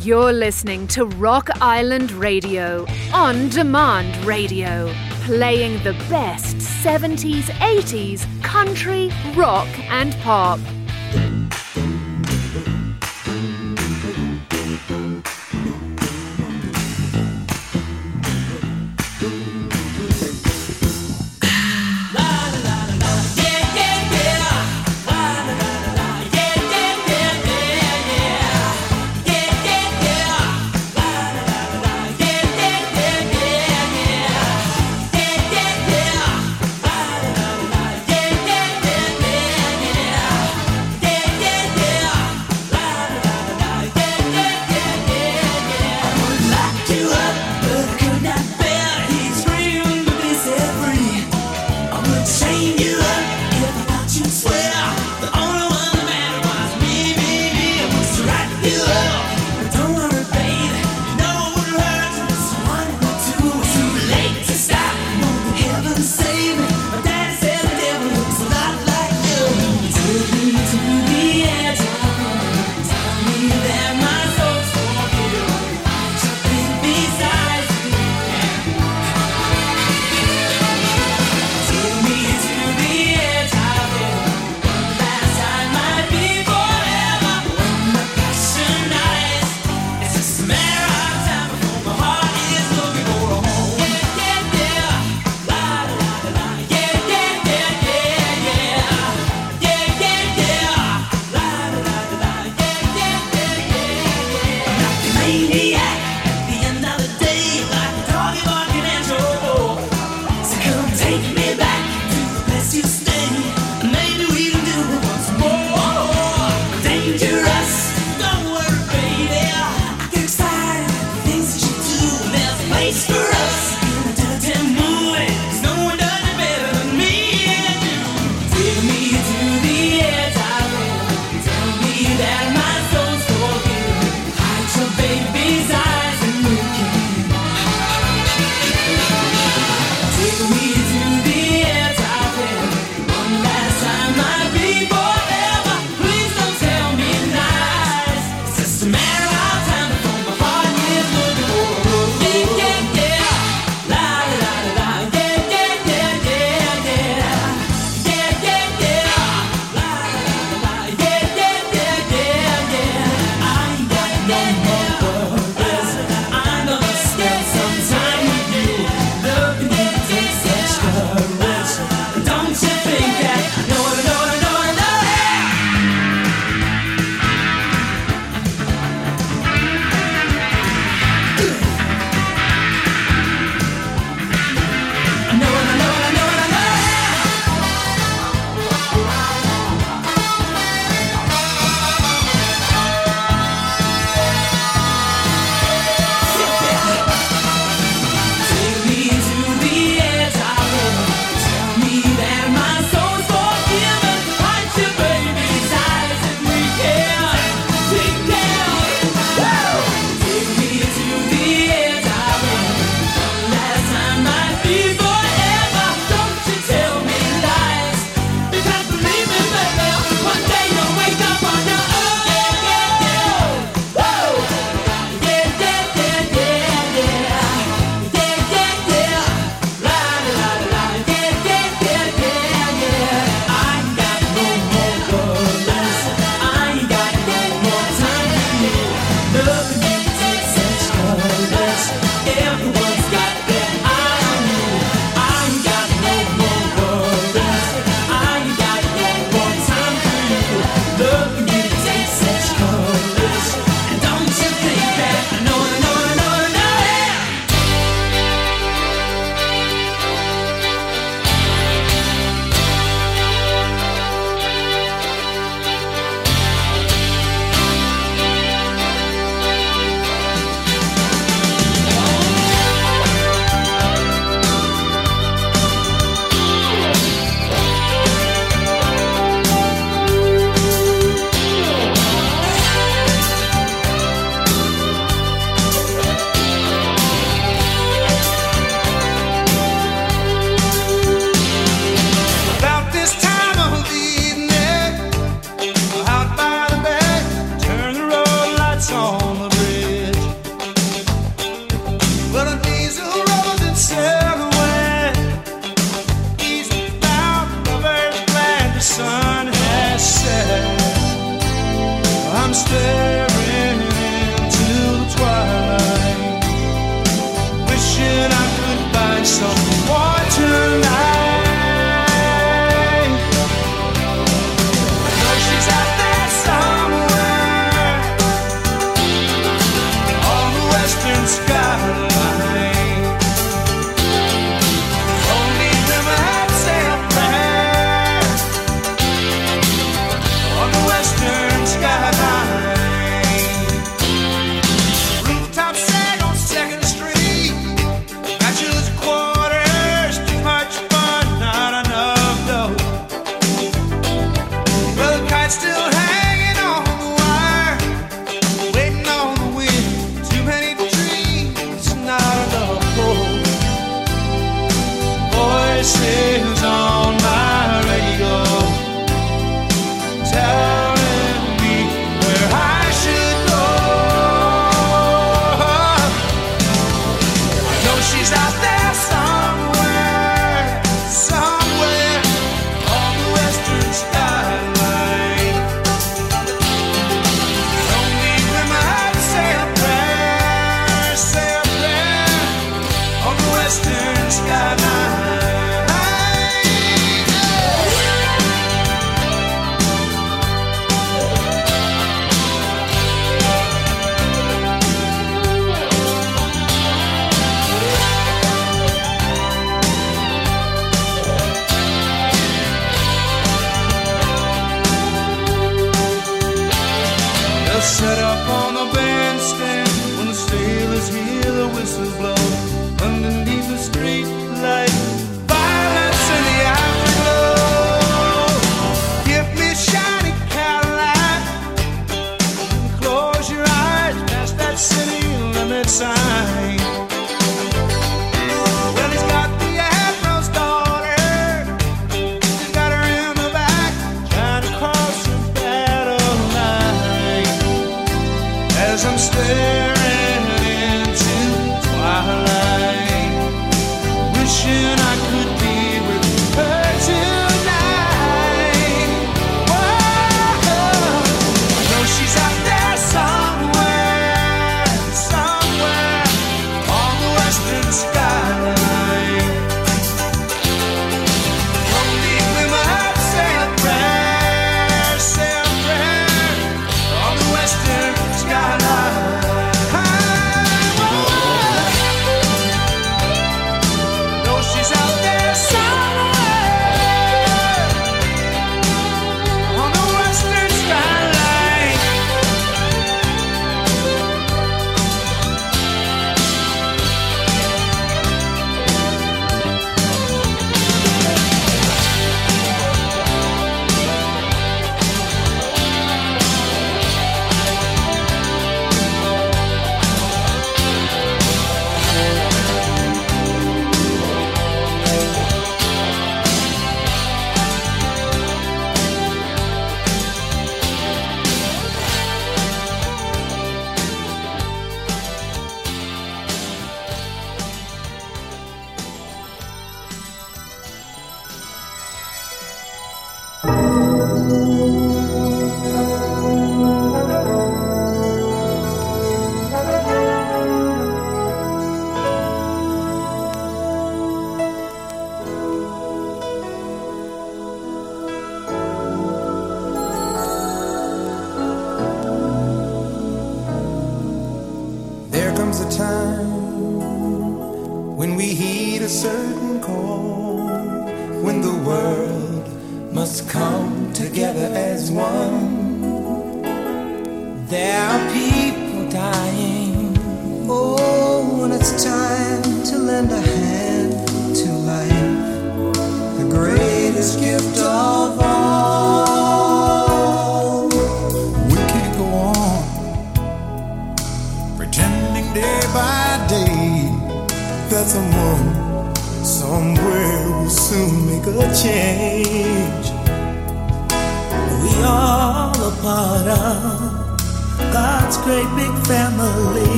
You're listening to Rock Island Radio, on demand radio, playing the best 70s, 80s, country, rock, and pop.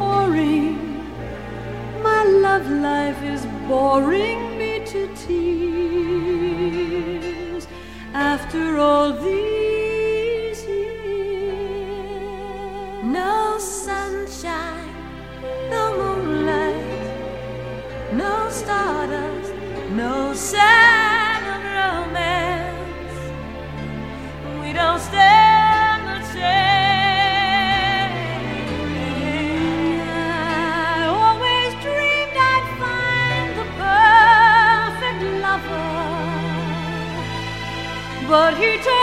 pouring. My love life is boring me to tears. After all these years, no sunshine, no moonlight, no stardust, no sound. but he told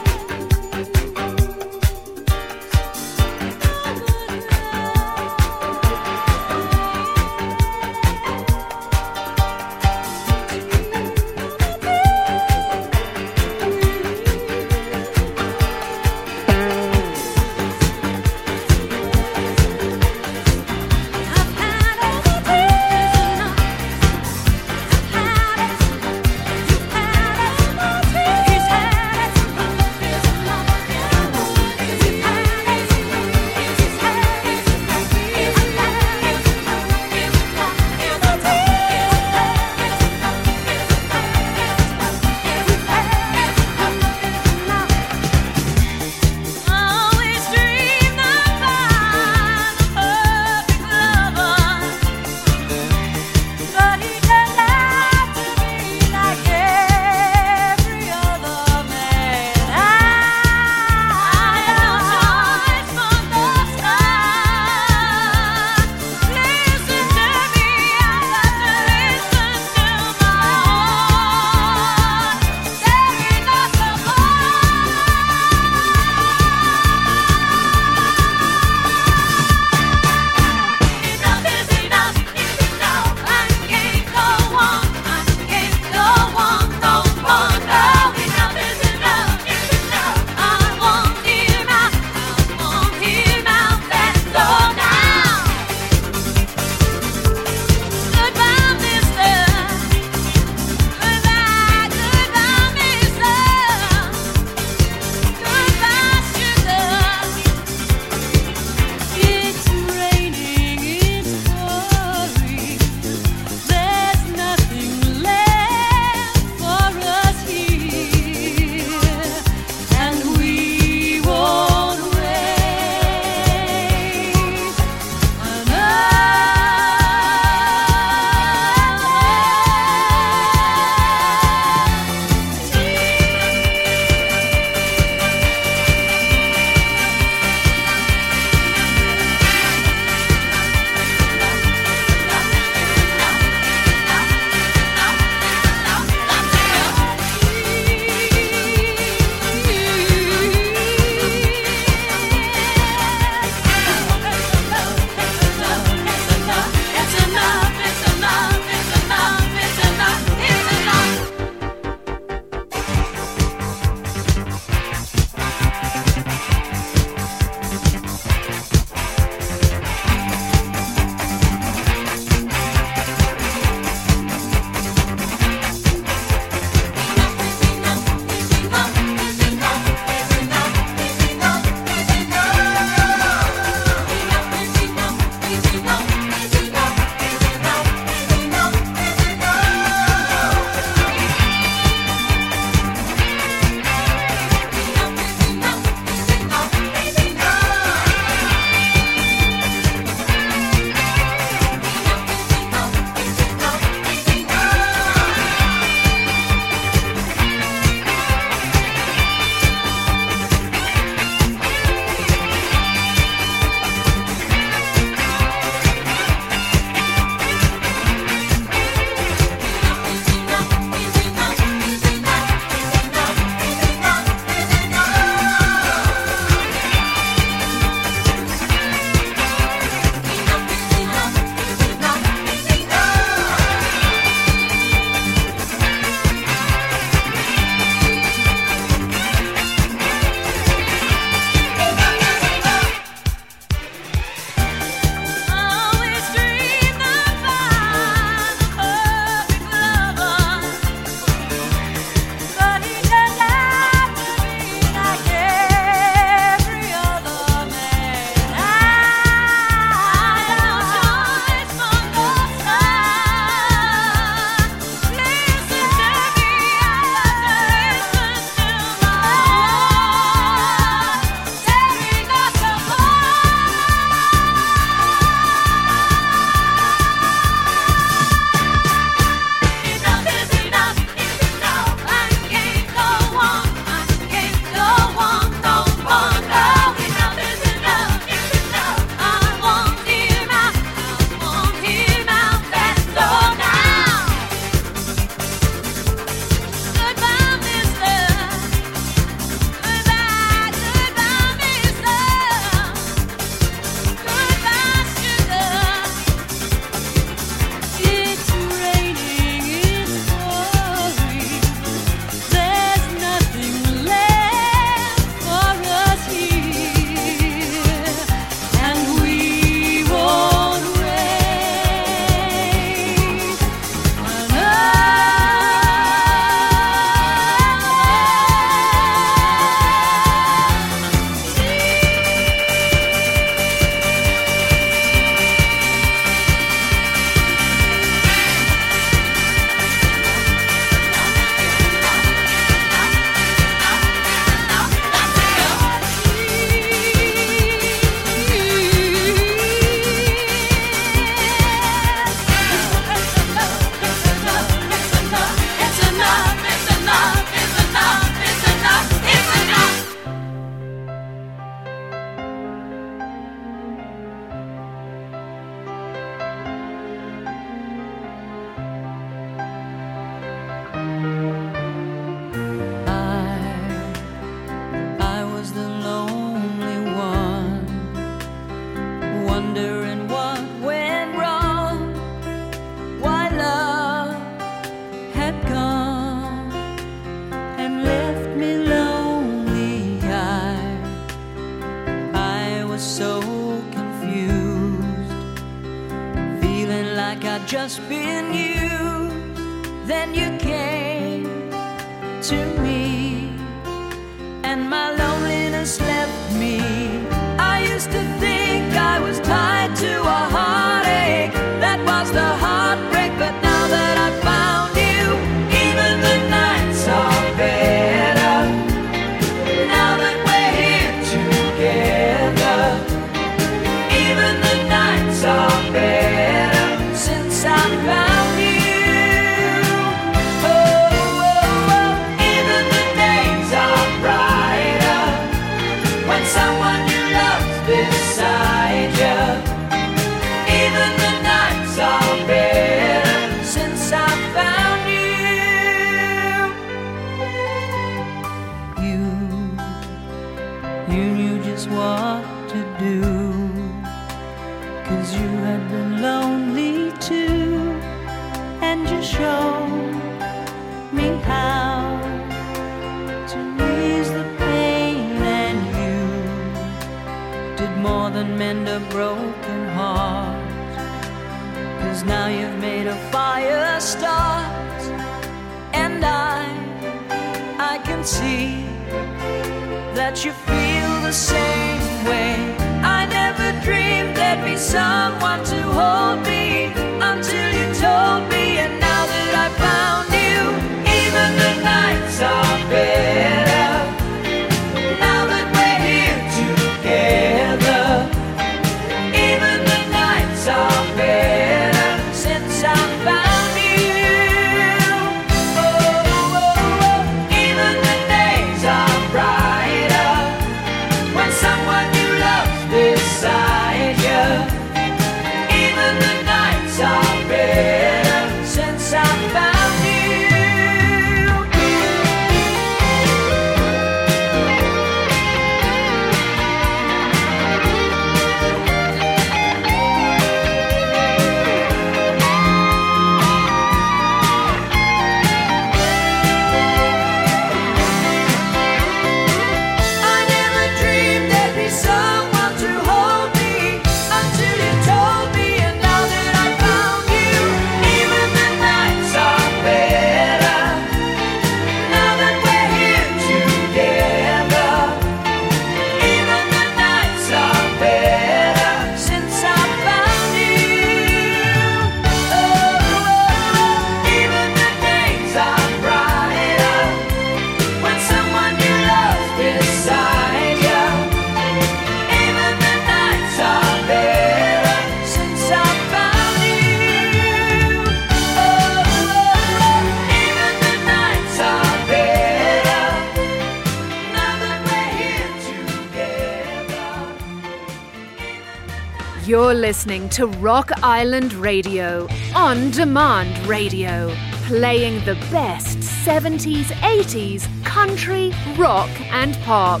listening to Rock Island Radio, on demand radio, playing the best 70s, 80s, country, rock, and pop.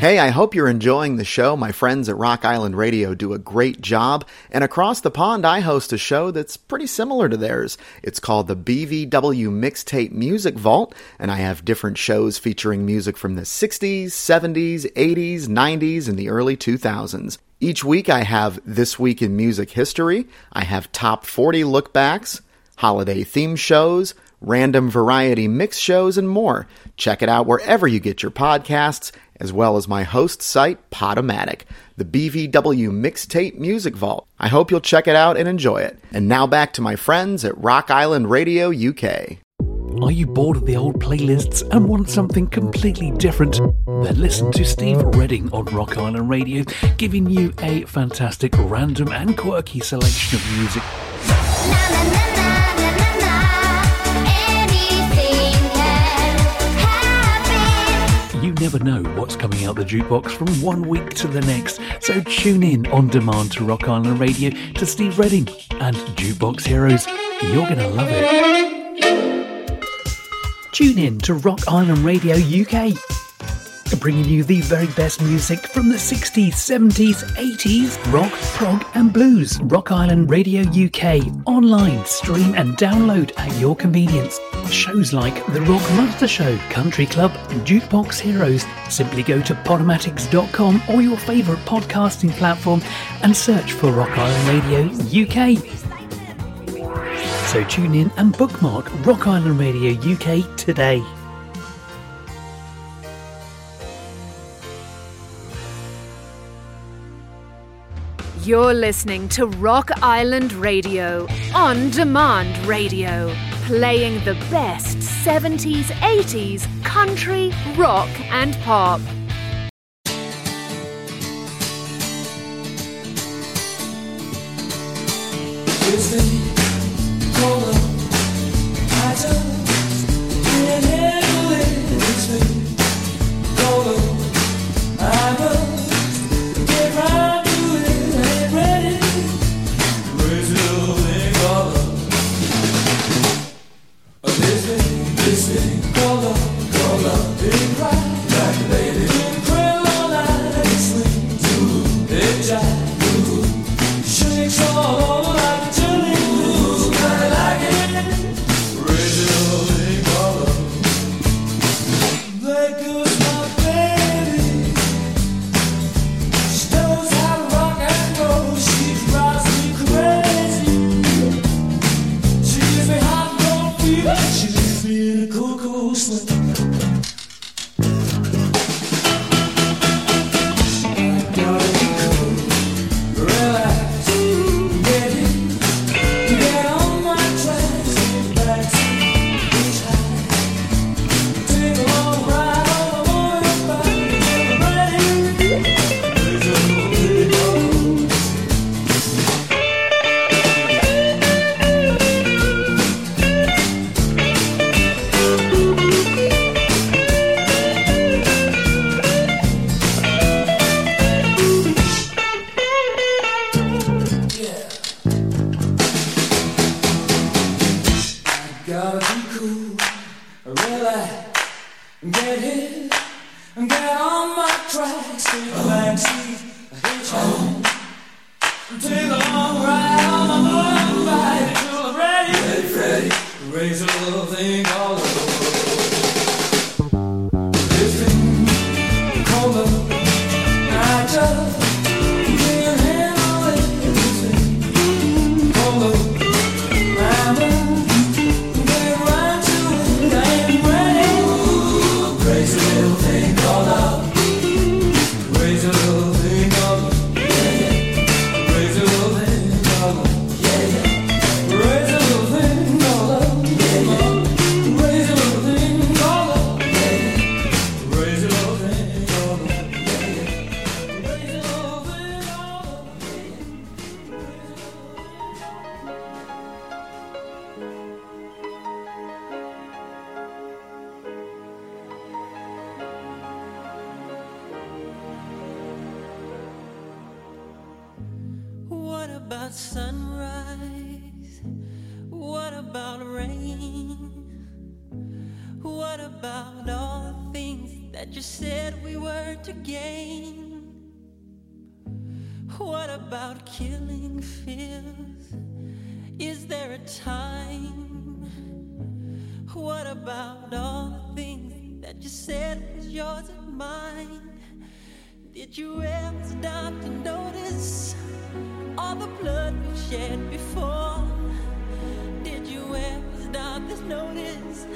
Hey, I hope you're enjoying the show. My friends at Rock Island Radio do a great job. And across the pond, I host a show that's pretty similar to theirs. It's called the BVW Mixtape Music Vault, and I have different shows featuring music from the 60s, 70s, 80s, 90s, and the early 2000s. Each week I have This Week in Music History, I have Top 40 Lookbacks, holiday theme shows, random variety mix shows, and more. Check it out wherever you get your podcasts, as well as my host site, Podomatic, the BVW Mixtape Music Vault. I hope you'll check it out and enjoy it. And now back to my friends at Rock Island Radio UK. Are you bored of the old playlists and want something completely different? Then listen to Steve Redding on Rock Island Radio, giving you a fantastic random and quirky selection of music. You never know what's coming out the jukebox from one week to the next, so tune in on demand to Rock Island Radio to Steve Redding and Jukebox Heroes. You're going to love it. Tune in to Rock Island Radio UK. bringing you the very best music from the 60s, 70s, 80s, rock, prog, and blues. Rock Island Radio UK, online, stream, and download at your convenience. Shows like The Rock Master Show, Country Club, and Jukebox Heroes. Simply go to podomatics.com or your favourite podcasting platform and search for Rock Island Radio UK. So tune in and bookmark Rock Island Radio UK today. You're listening to Rock Island Radio, on demand radio, playing the best 70s, 80s, country, rock, and pop. Did you ever stop to notice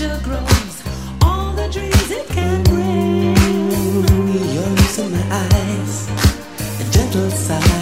pleasure grows, all the dreams it can bring. Your looks in my eyes, a gentle sigh.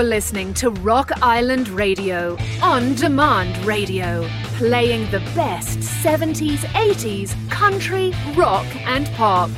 You're listening to Rock Island Radio, on demand radio, playing the best 70s, 80s, country, rock, and pop.